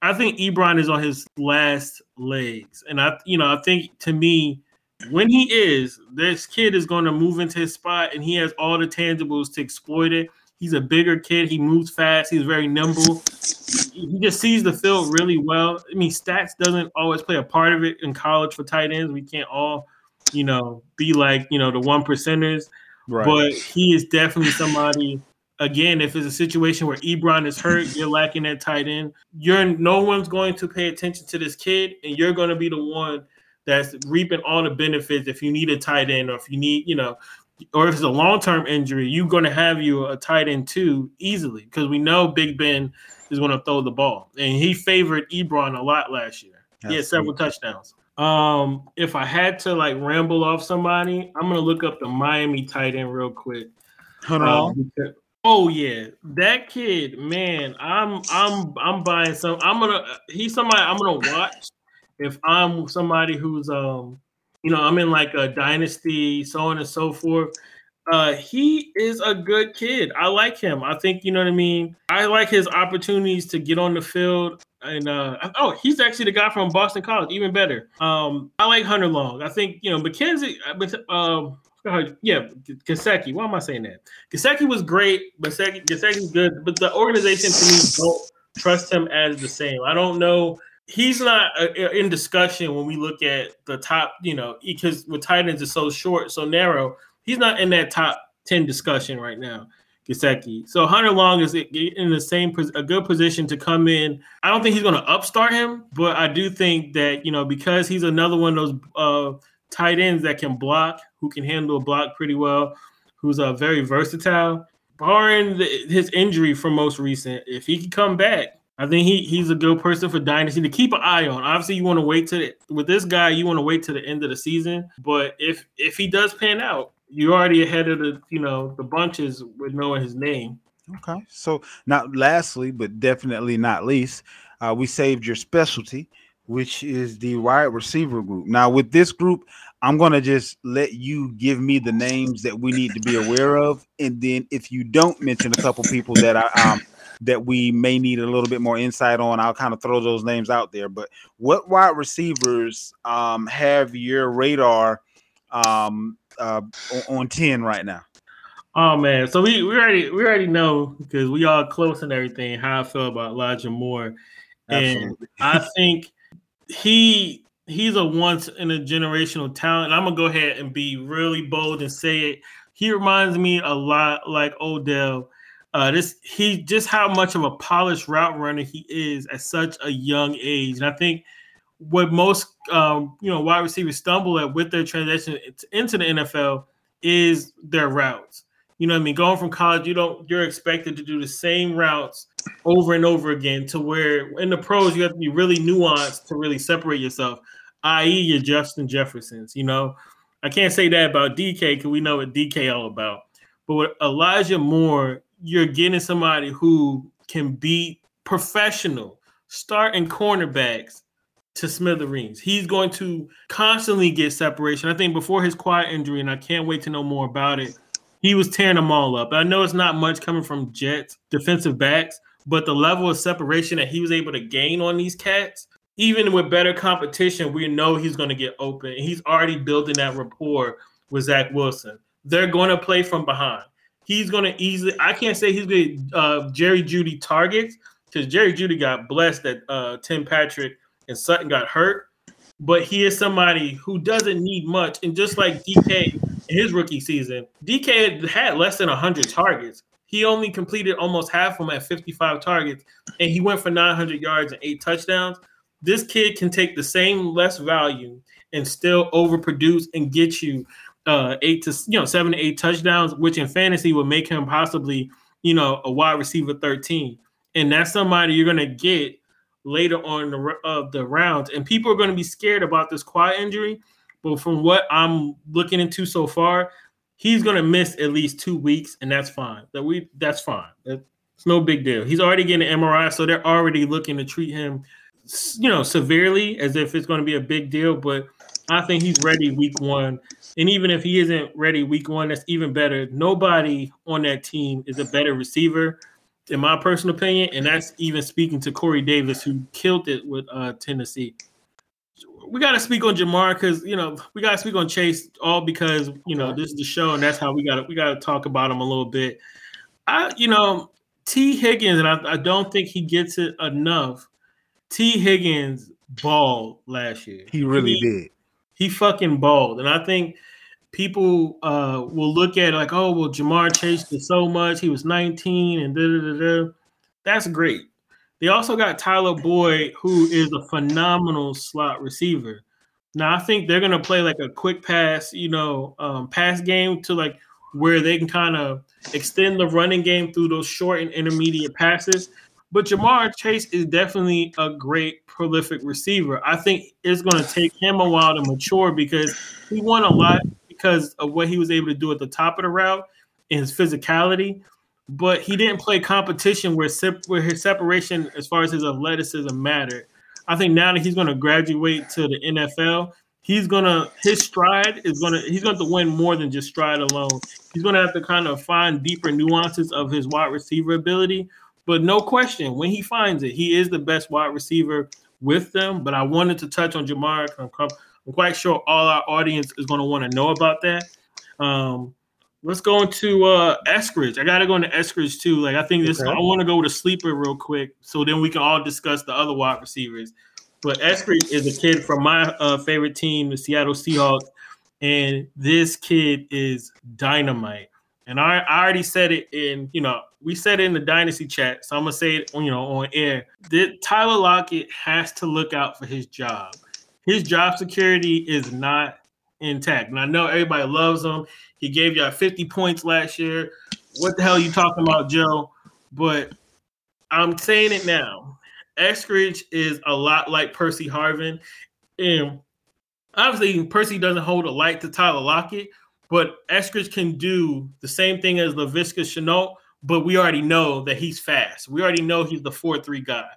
I think Ebron is on his last legs, and I you know I think to me when he is, this kid is going to move into his spot, and he has all the tangibles to exploit it. He's a bigger kid. He moves fast. He's very nimble. He just sees the field really well. I mean, stats doesn't always play a part of it in college for tight ends. We can't all, you know, be like you know the one percenters. Right. But he is definitely somebody again, if it's a situation where Ebron is hurt, you're lacking that tight end. You're no one's going to pay attention to this kid, and you're going to be the one that's reaping all the benefits. If you need a tight end, or if you need, you know, or if it's a long term injury, you're going to have you a tight end too easily because we know Big Ben is going to throw the ball, and he favored Ebron a lot last year. He had several touchdowns. Um, if I had to like ramble off somebody, I'm gonna look up the Miami tight end real quick. Hunter Um, Long. oh yeah, that kid, man. I'm I'm I'm buying some. I'm gonna. He's somebody I'm gonna watch. If I'm somebody who's um, you know, I'm in like a dynasty, so on and so forth. Uh, he is a good kid. I like him. I think you know what I mean. I like his opportunities to get on the field. And uh, oh, he's actually the guy from Boston College. Even better. Um, I like Hunter Long. I think you know McKenzie. uh, uh, yeah, Gesicki. Why am I saying that? Gesicki was great. Gesicki, Gesicki's good, but the organization to me don't trust him as the same. I don't know. He's not uh, in discussion when we look at the top. You know, because with tight ends is so short, so narrow. He's not in that top ten discussion right now. Gesicki. So Hunter Long is in the same a good position to come in. I don't think he's going to upstart him, but I do think that you know because he's another one of those uh, tight ends that can block, who can handle a block pretty well, who's uh, very versatile. Barring the, his injury from most recent, if he can come back, I think he he's a good person for dynasty to keep an eye on. Obviously, you want to wait to with this guy, you want to wait to the end of the season. But if if he does pan out, you're already ahead of the you know the bunches with knowing his name. Okay. So now, lastly, but definitely not least, uh, we saved your specialty, which is the wide receiver group. Now, with this group, I'm gonna just let you give me the names that we need to be aware of, and then if you don't mention a couple people that I um that we may need a little bit more insight on, I'll kind of throw those names out there. But what wide receivers um have your radar um uh on, on 10 right now? Oh man, so we, we already we already know because we all close and everything how I feel about Elijah Moore, and I think he he's a once in a generational talent. I'm gonna go ahead and be really bold and say it. He reminds me a lot like Odell. Uh, this he just how much of a polished route runner he is at such a young age, and I think what most um, you know wide receivers stumble at with their transition into the NFL is their routes. You know what I mean? Going from college, you don't you're expected to do the same routes over and over again to where in the pros you have to be really nuanced to really separate yourself, i.e. your Justin Jeffersons. You know, I can't say that about DK because we know what DK all about. But with Elijah Moore, you're getting somebody who can beat professional starting cornerbacks to smithereens. He's going to constantly get separation. I think before his quiet injury, and I can't wait to know more about it, he was tearing them all up. I know it's not much coming from Jets defensive backs, but the level of separation that he was able to gain on these cats, even with better competition, we know he's going to get open. He's already building that rapport with Zach Wilson. They're going to play from behind. He's going to easily. I can't say he's going to uh, Jerry Jeudy targets because Jerry Jeudy got blessed that uh, Tim Patrick and Sutton got hurt, but he is somebody who doesn't need much. And just like DK in his rookie season, DK had, less than 100 targets. He only completed almost half of them at 55 targets, and he went for 900 yards and eight touchdowns. This kid can take the same less value and still overproduce and get you uh, eight to you know seven to eight touchdowns, which in fantasy would make him possibly you know a wide receiver 13. And that's somebody you're gonna get later on the of the rounds, and people are to be scared about this quad injury. But from what I'm looking into so far, he's to miss at least two weeks, and that's fine. That we that's fine. It's no big deal. He's already getting an MRI, so they're already looking to treat him, you know, severely as if it's going to be a big deal. But I think he's ready week one. And even if he isn't ready week one, that's even better. Nobody on that team is a better receiver in my personal opinion, and that's even speaking to Corey Davis, who killed it with uh, Tennessee. We got to speak on Ja'Marr because you know we got to speak on Chase all because you know this is the show and that's how we got to we got to talk about him a little bit. I you know Tee Higgins and I, I don't think he gets it enough. Tee Higgins balled last year. He really he, did. He fucking balled, and I think people uh, will look at like, oh, well, Ja'Marr chased it so much. He was 19 and da da da. That's great. They also got Tyler Boyd, who is a phenomenal slot receiver. Now I think they're gonna play like a quick pass, you know, um, pass game to like where they can kind of extend the running game through those short and intermediate passes. But Ja'Marr Chase is definitely a great prolific receiver. I think it's going to take him a while to mature because he won a lot because of what he was able to do at the top of the route and his physicality. But he didn't play competition where, where his separation, as far as his athleticism, mattered. I think now that he's going to graduate to the NFL, he's gonna his stride is gonna he's going to win more than just stride alone. He's going to have to kind of find deeper nuances of his wide receiver ability. But no question, when he finds it, he is the best wide receiver with them. But I wanted to touch on Ja'Marr. I'm, I'm quite sure all our audience is going to want to know about that. Um, let's go into uh, Eskridge. I got to go into Eskridge too. Like I think this, Okay. I want to go with a sleeper real quick, so then we can all discuss the other wide receivers. But Eskridge is a kid from my uh, favorite team, the Seattle Seahawks, and this kid is dynamite. And I, I already said it in, you know, we said it in the dynasty chat, so I'm gonna say it, you know, on air. That Tyler Lockett has to look out for his job. His job security is not intact. And I know everybody loves him. He gave y'all 50 points last year. What the hell are you talking about, Joe? But I'm saying it now. Eskridge is a lot like Percy Harvin. And obviously, Percy doesn't hold a light to Tyler Lockett, but Eskridge can do the same thing as Laviska Shenault, but we already know that he's fast. We already know he's the 4 3 guy.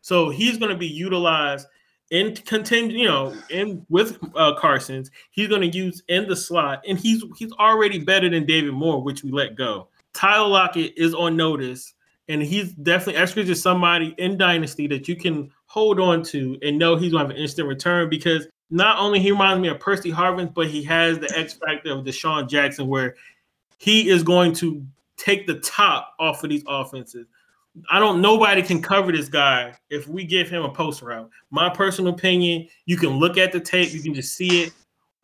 So he's going to be utilized in continue, you know, in with uh, Carson's. He's going to use in the slot, and he's he's already better than David Moore, which we let go. Tyler Lockett is on notice, and he's definitely Eskridge is somebody in Dynasty that you can hold on to and know he's going to have an instant return because not only he reminds me of Percy Harvin, but he has the X factor of DeSean Jackson, where he is going to take the top off of these offenses. I don't. Nobody can cover this guy if we give him a post route. My personal opinion. You can look at the tape. You can just see it.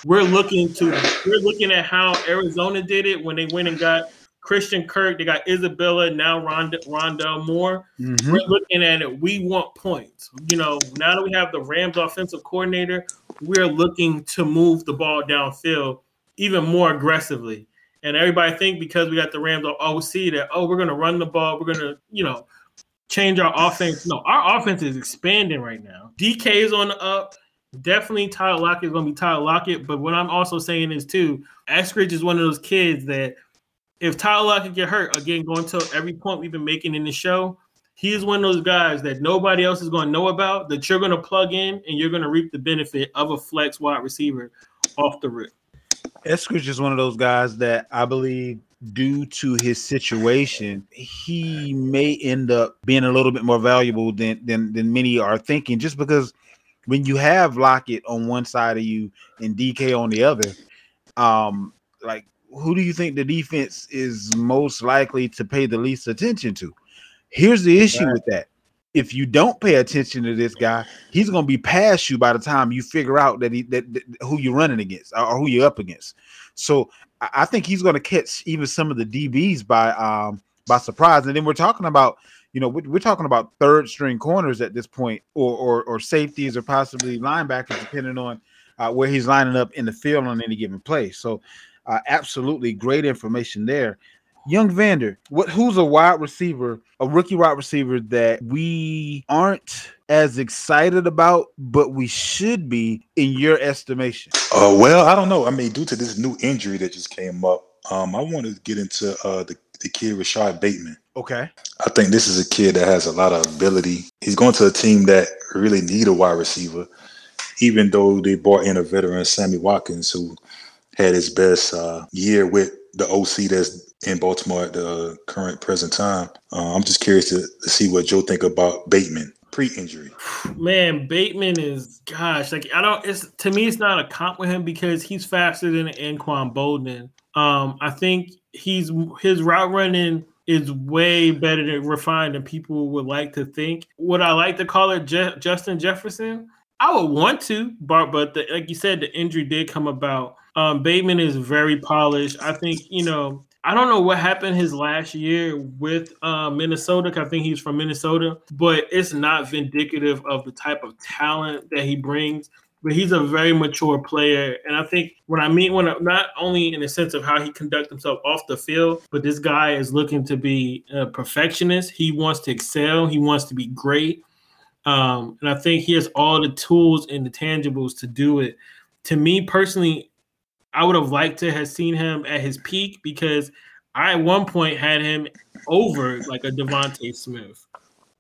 We're looking to. We're looking at how Arizona did it when they went and got Christian Kirk. They got Isabella now. Rond- Rondale Moore. Mhm. We're looking at it. We want points. You know, now that we have the Rams offensive coordinator, we're looking to move the ball downfield even more aggressively. And everybody think because we got the Rams oh, see that oh we're gonna run the ball, we're gonna you know change our offense. No, our offense is expanding right now. DK is on the up. Definitely Tyler Lockett is gonna be Tyler Lockett. But what I'm also saying is too, Eskridge is one of those kids that if Tyler Lockett get hurt, again, going to every point we've been making in the show, he is one of those guys that nobody else is going to know about that you're going to plug in and you're going to reap the benefit of a flex wide receiver off the rip. Eskridge is one of those guys that I believe, due to his situation, he may end up being a little bit more valuable than than than many are thinking. Just because when you have Lockett on one side of you and DK on the other, um, like who do you think the defense is most likely to pay the least attention to? Here's the issue with that. If you don't pay attention to this guy, he's going to be past you by the time you figure out that he that, that- who you're running against or who you're up against. So I, I think he's going to catch even some of the DBs by um by surprise. And then we're talking about you know we're, we're talking about third string corners at this point, or or, or safeties or possibly linebackers, depending on uh, where he's lining up in the field on any given play. So uh, absolutely great information there. Young Vander, what who's a wide receiver, a rookie wide receiver that we aren't as excited about, but we should be in your estimation? Uh, well, I don't know. I mean, due to this new injury that just came up, um, I want to get into uh, the the kid Rashod Bateman. Okay. I think this is a kid that has a lot of ability. He's going to a team that really need a wide receiver, even though they brought in a veteran, Sammy Watkins, who had his best uh, year with the OC that's in Baltimore at the current present time. Uh, I'm just curious to, to see what Joe think about Bateman pre-injury. Man, Bateman is gosh, like I don't. It's to me, it's not a comp with him because he's faster than Anquan Boldin. Um, I think he's his route running is way better than refined than people would like to think. Would I like to call it Je- Justin Jefferson? I would want to, but but the, like you said, the injury did come about. Um, Bateman is very polished. I think you know. I don't know what happened his last year with uh, Minnesota. I think he's from Minnesota, but it's not vindicative of the type of talent that he brings. But he's a very mature player, and I think when I mean when I, not only in the sense of how he conducts himself off the field, but this guy is looking to be a perfectionist. He wants to excel. He wants to be great. Um, and I think he has all the tools and the tangibles to do it. To me personally, I would have liked to have seen him at his peak because I at one point had him over like a DeVonta Smith.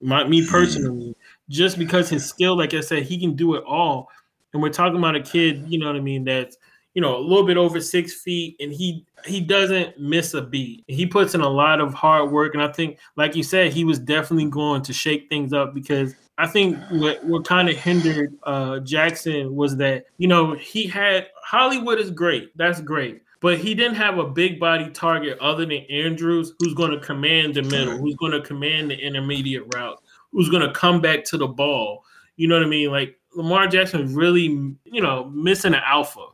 My, me personally, just because his skill, like I said, he can do it all. And we're talking about a kid, you know what I mean, that's you know a little bit over six feet, and he he doesn't miss a beat. He puts in a lot of hard work, and I think, like you said, he was definitely going to shake things up because I think what what kind of hindered uh, Jackson was that you know he had Hollywood is great, that's great, but he didn't have a big body target other than Andrews, who's going to command the middle, who's going to command the intermediate route, who's going to come back to the ball. You know what I mean? Like Lamar Jackson is really, you know, missing an alpha,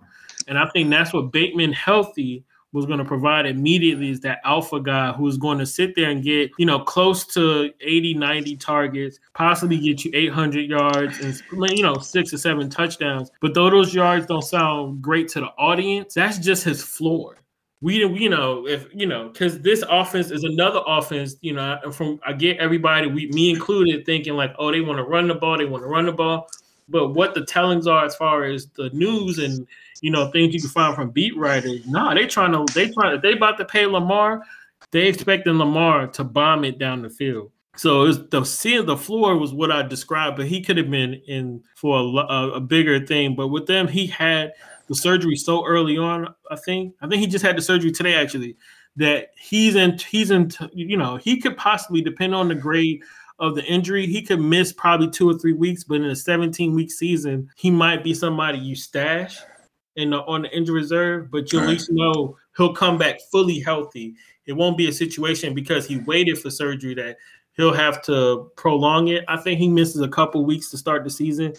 and I think that's what Bateman healthy was going to provide immediately is that alpha guy who's going to sit there and get, you know, close to 80, 90 targets, possibly get you 800 yards and, you know, six or seven touchdowns. But though those yards don't sound great to the audience, that's just his floor. We, you know, if you know, because this offense is another offense, you know, from I get everybody, we me included, thinking like, oh, they want to run the ball, they want to run the ball. But what the tellings are as far as the news and you know things you can find from beat writers, nah, they trying to they trying they about to pay Lamar, they expecting Lamar to bomb it down the field. So was the seeing the floor was what I described, but he could have been in for a, a, a bigger thing. But with them, he had the surgery so early on. I think I think he just had the surgery today actually. That he's in he's in you know he could possibly depend on the grade of the injury, he could miss probably two or three weeks. But in a 17 week season, he might be somebody you stash in the, on the injury reserve. But you at least know he'll come back fully healthy. It won't be a situation because he waited for surgery that he'll have to prolong it. I think he misses a couple weeks to start the season.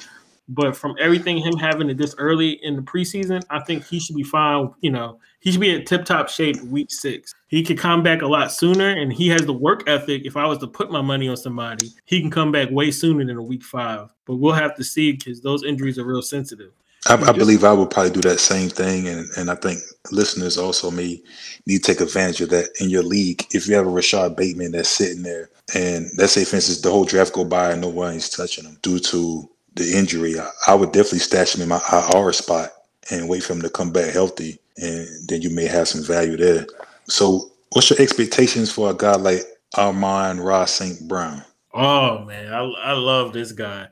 But from everything him having it this early in the preseason, I think he should be fine. You know, he should be in tip top shape week six. He could come back a lot sooner, and he has the work ethic. If I was to put my money on somebody, he can come back way sooner than a week five. But we'll have to see because those injuries are real sensitive. I, I believe I would probably do that same thing, and, and I think listeners also may need to take advantage of that in your league. If you have a Rashod Bateman that's sitting there, and let's say, for instance, the whole draft go by and nobody's touching him due to the injury, I, I would definitely stash him in my IR spot and wait for him to come back healthy, and then you may have some value there. So, what's your expectations for a guy like Amon Ra St. Brown? Oh man, I, I love this guy.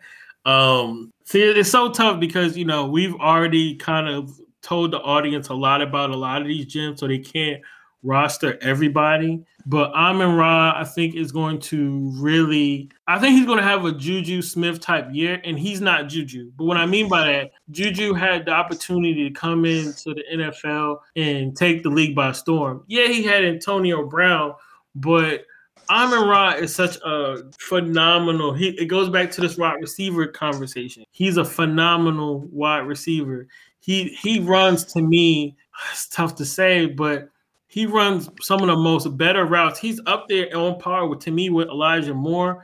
Um, see, it's so tough because you know we've already kind of told the audience a lot about a lot of these gyms, so they can't roster everybody. But Amon Ra, I think, is going to really. I think he's going to have a Juju Smith type year, and he's not Juju. But what I mean by that, Juju had the opportunity to come into the NFL and take the league by storm. Yeah, he had Antonio Brown, but Amon Ra is such a phenomenal. He it goes back to this wide receiver conversation. He's a phenomenal wide receiver. He he runs to me. [SIGHS] It's tough to say, but he runs some of the most better routes. He's up there on par with to me with Elijah Moore.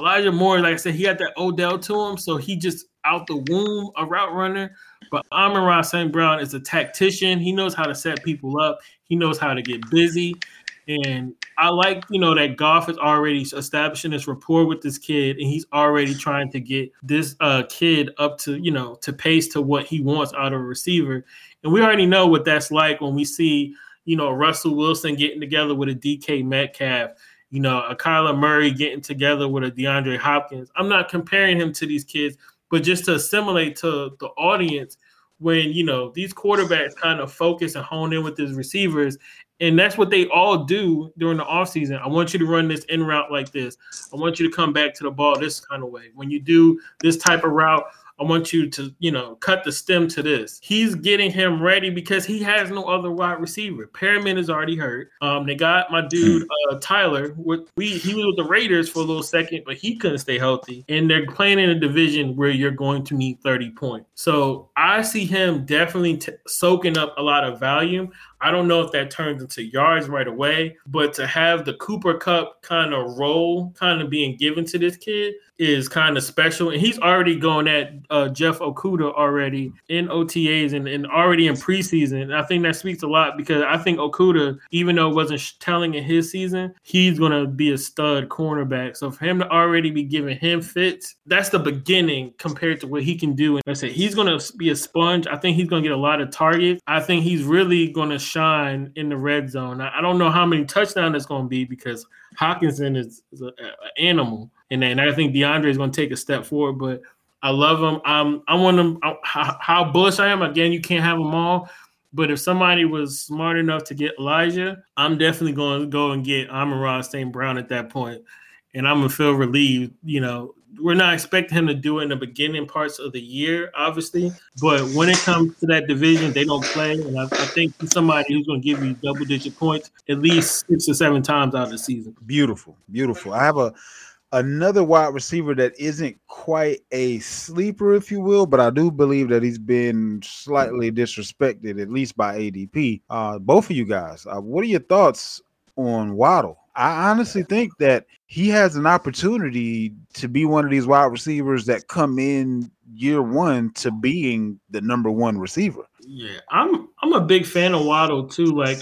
Elijah Moore, like I said, he had that Odell to him, so he just out the womb a route runner. But Amon Ra St. Brown is a tactician. He knows how to set people up. He knows how to get busy. And I like, you know, that Goff is already establishing this rapport with this kid, and he's already trying to get this uh, kid up to, you know, to pace to what he wants out of a receiver. And we already know what that's like when we see, you know, Russell Wilson getting together with a DK Metcalf, you know, a Kyler Murray getting together with a DeAndre Hopkins. I'm not comparing him to these kids, but just to assimilate to the audience when, you know, these quarterbacks kind of focus and hone in with these receivers and that's what they all do during the offseason. I want you to run this in route like this. I want you to come back to the ball this kind of way. When you do this type of route, I want you to, you know, cut the stem to this. He's getting him ready because he has no other wide receiver. Perriman is already hurt. Um, they got my dude uh, Tyler. With we he was with the Raiders for a little second, but he couldn't stay healthy. And they're playing in a division where you're going to need 30 points. So I see him definitely t- soaking up a lot of volume. I don't know if that turns into yards right away, but to have the Cooper Kupp kind of role kind of being given to this kid is kind of special. And he's already going at uh, Jeff Okudah already in OTAs and, and already in preseason. And I think that speaks a lot because I think Okudah, even though it wasn't sh- telling in his season, he's going to be a stud cornerback. So for him to already be giving him fits, that's the beginning compared to what he can do. And I said, he's going to be a sponge. I think he's going to get a lot of targets. I think he's really going to shine in the red zone. I, don't know how many touchdowns it's going to be because Hockenson is, is an animal. And I think DeAndre is going to take a step forward, but I love him. Um, I want him. I, how, how bullish I am. Again, you can't have them all, but if somebody was smart enough to get Elijah, I'm definitely going to go and get Amon St. Brown at that point, and I'm gonna feel relieved. You know, we're not expecting him to do it in the beginning parts of the year, obviously, but when it comes to that division, they don't play, and I, I think somebody who's going to give you double digit points at least six or seven times out of the season. Beautiful, beautiful. I have a another wide receiver that isn't quite a sleeper, if you will, but I do believe that he's been slightly disrespected, at least by ADP. Uh, both of you guys, uh, what are your thoughts on Waddle? I honestly think that he has an opportunity to be one of these wide receivers that come in year one to being the number one receiver. Yeah, I'm I'm a big fan of Waddle too. Like,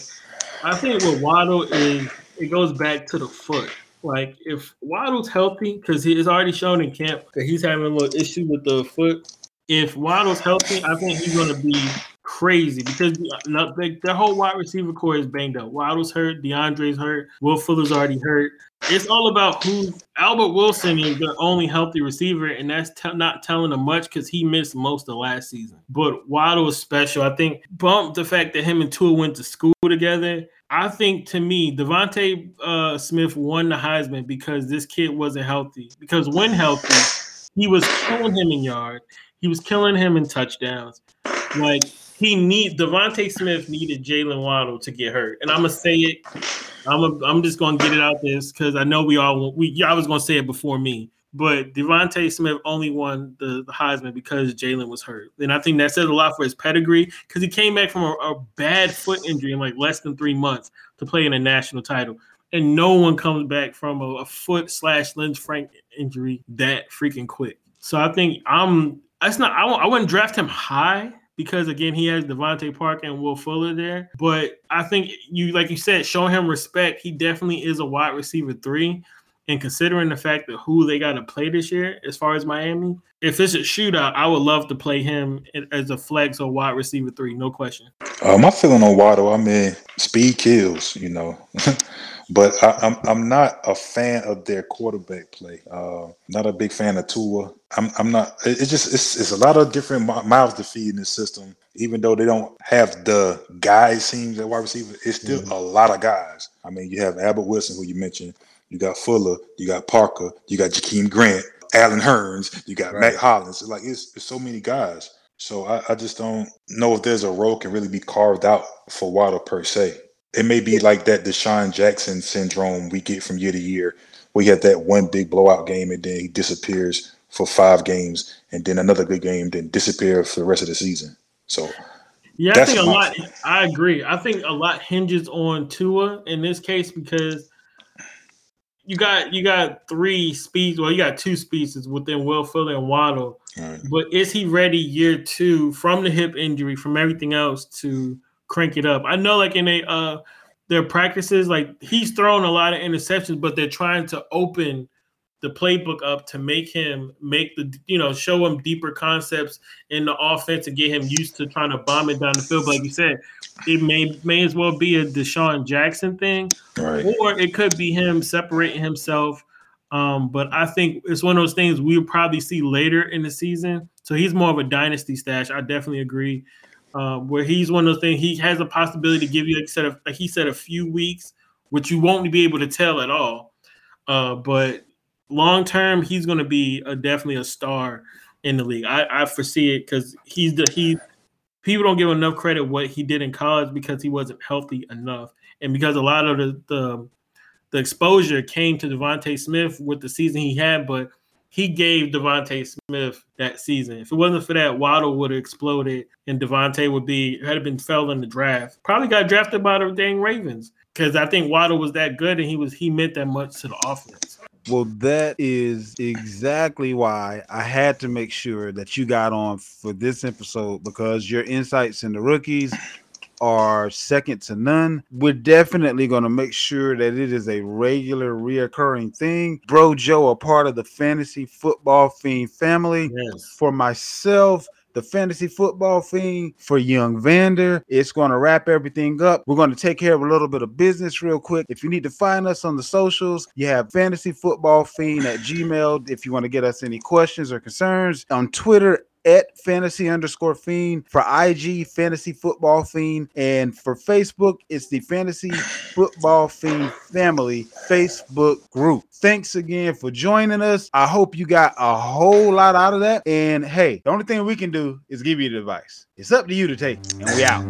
I think what Waddle is, it goes back to the foot. Like, if Waddle's healthy, because he has already shown in camp that he's having a little issue with the foot. If Waddle's healthy, I think he's going to be crazy because the, the whole wide receiver core is banged up. Waddle's hurt, DeAndre's hurt, Will Fuller's already hurt. It's all about who. Albert Wilson is the only healthy receiver, and that's not telling him much because he missed most of last season. But Waddle is special. I think bump the fact that him and Tua went to school together. I think to me, DeVonta uh, Smith won the Heisman because this kid wasn't healthy. Because when healthy, he was killing him in yard. He was killing him in touchdowns. Like he need DeVonta Smith needed Jaylen Waddle to get hurt, and I'm gonna say it. I'm a, I'm just gonna get it out this because I know we all we I was gonna say it before me, but DeVonta Smith only won the, the Heisman because Jaylen was hurt, and I think that says a lot for his pedigree because he came back from a, a bad foot injury in like less than three months to play in a national title, and no one comes back from a, a foot slash Lisfranc injury that freaking quick. So I think I'm. That's not. I, I wouldn't draft him high because again he has DeVante Park and Will Fuller there. But I think you like you said, showing him respect, he definitely is a wide receiver three. And considering the fact that who they got to play this year, as far as Miami, if it's a shootout, I would love to play him as a flex or wide receiver three, no question. Uh, my feeling on Waddle, I mean, speed kills, you know. [LAUGHS] but I, I'm I'm not a fan of their quarterback play. Uh, not a big fan of Tua. I'm I'm not. it- It's just it's it's a lot of different mouths to feed in this system. Even though they don't have the guys seems at wide receiver, it's still a lot of guys. I mean, you have Albert Wilson, who you mentioned. You got Fuller. You got Parker. You got Jakeem Grant, Allen Hurns. You got Right. Mack Hollins. Like it's, it's so many guys. So I, I just don't know if there's a role can really be carved out for Waddle per se. It may be like that DeSean Jackson syndrome we get from year to year, We have that one big blowout game and then he disappears for five games, and then another good game, then disappear for the rest of the season. So Yeah, I think a lot. I agree. I think a lot hinges on Tua in this case because you got you got three speeds. Well, you got two speeds within Will Fuller and Waddle. Right. But is he ready year two from the hip injury, from everything else to crank it up? I know, like in a uh, their practices, like he's thrown a lot of interceptions, but they're trying to open the playbook up to make him make the you know show him deeper concepts in the offense to get him used to trying to bomb it down the field. But like you said, it may may as well be a DeSean Jackson thing, Right. or it could be him separating himself. Um, but I think it's one of those things we'll probably see later in the season. So he's more of a dynasty stash. I definitely agree. Um, where he's one of those things he has a possibility to give you, like, said, a, like he said, a few weeks, which you won't be able to tell at all. Uh, but long term, he's going to be a, definitely a star in the league. I, I foresee it because he's the he. People don't give enough credit what he did in college because he wasn't healthy enough, and because a lot of the the, the exposure came to DeVonta Smith with the season he had, but he gave DeVonta Smith that season. If it wasn't for that, Waddle would have exploded, and DeVonta would be had been fell in the draft. Probably got drafted by the dang Ravens because I think Waddle was that good, and he was he meant that much to the offense. Well, that is exactly why I had to make sure that you got on for this episode because your insights in the rookies are second to none. We're definitely going to make sure that it is a regular, reoccurring thing. Bro Joe, a part of the fantasy football fiend family. Yes. For myself, the fantasy football thing for young Vander. It's going to wrap everything up. We're going to take care of a little bit of business real quick. If you need to find us on the socials, you have fantasy football fiend at Gmail. If you want to get us any questions or concerns on Twitter at fantasy underscore fiend for IG fantasy football fiend and for Facebook it's the fantasy [LAUGHS] football fiend family Facebook group. Thanks again for joining us. I hope you got a whole lot out of that. And hey, the only thing we can do is give you the advice. It's up to you to take, and we out.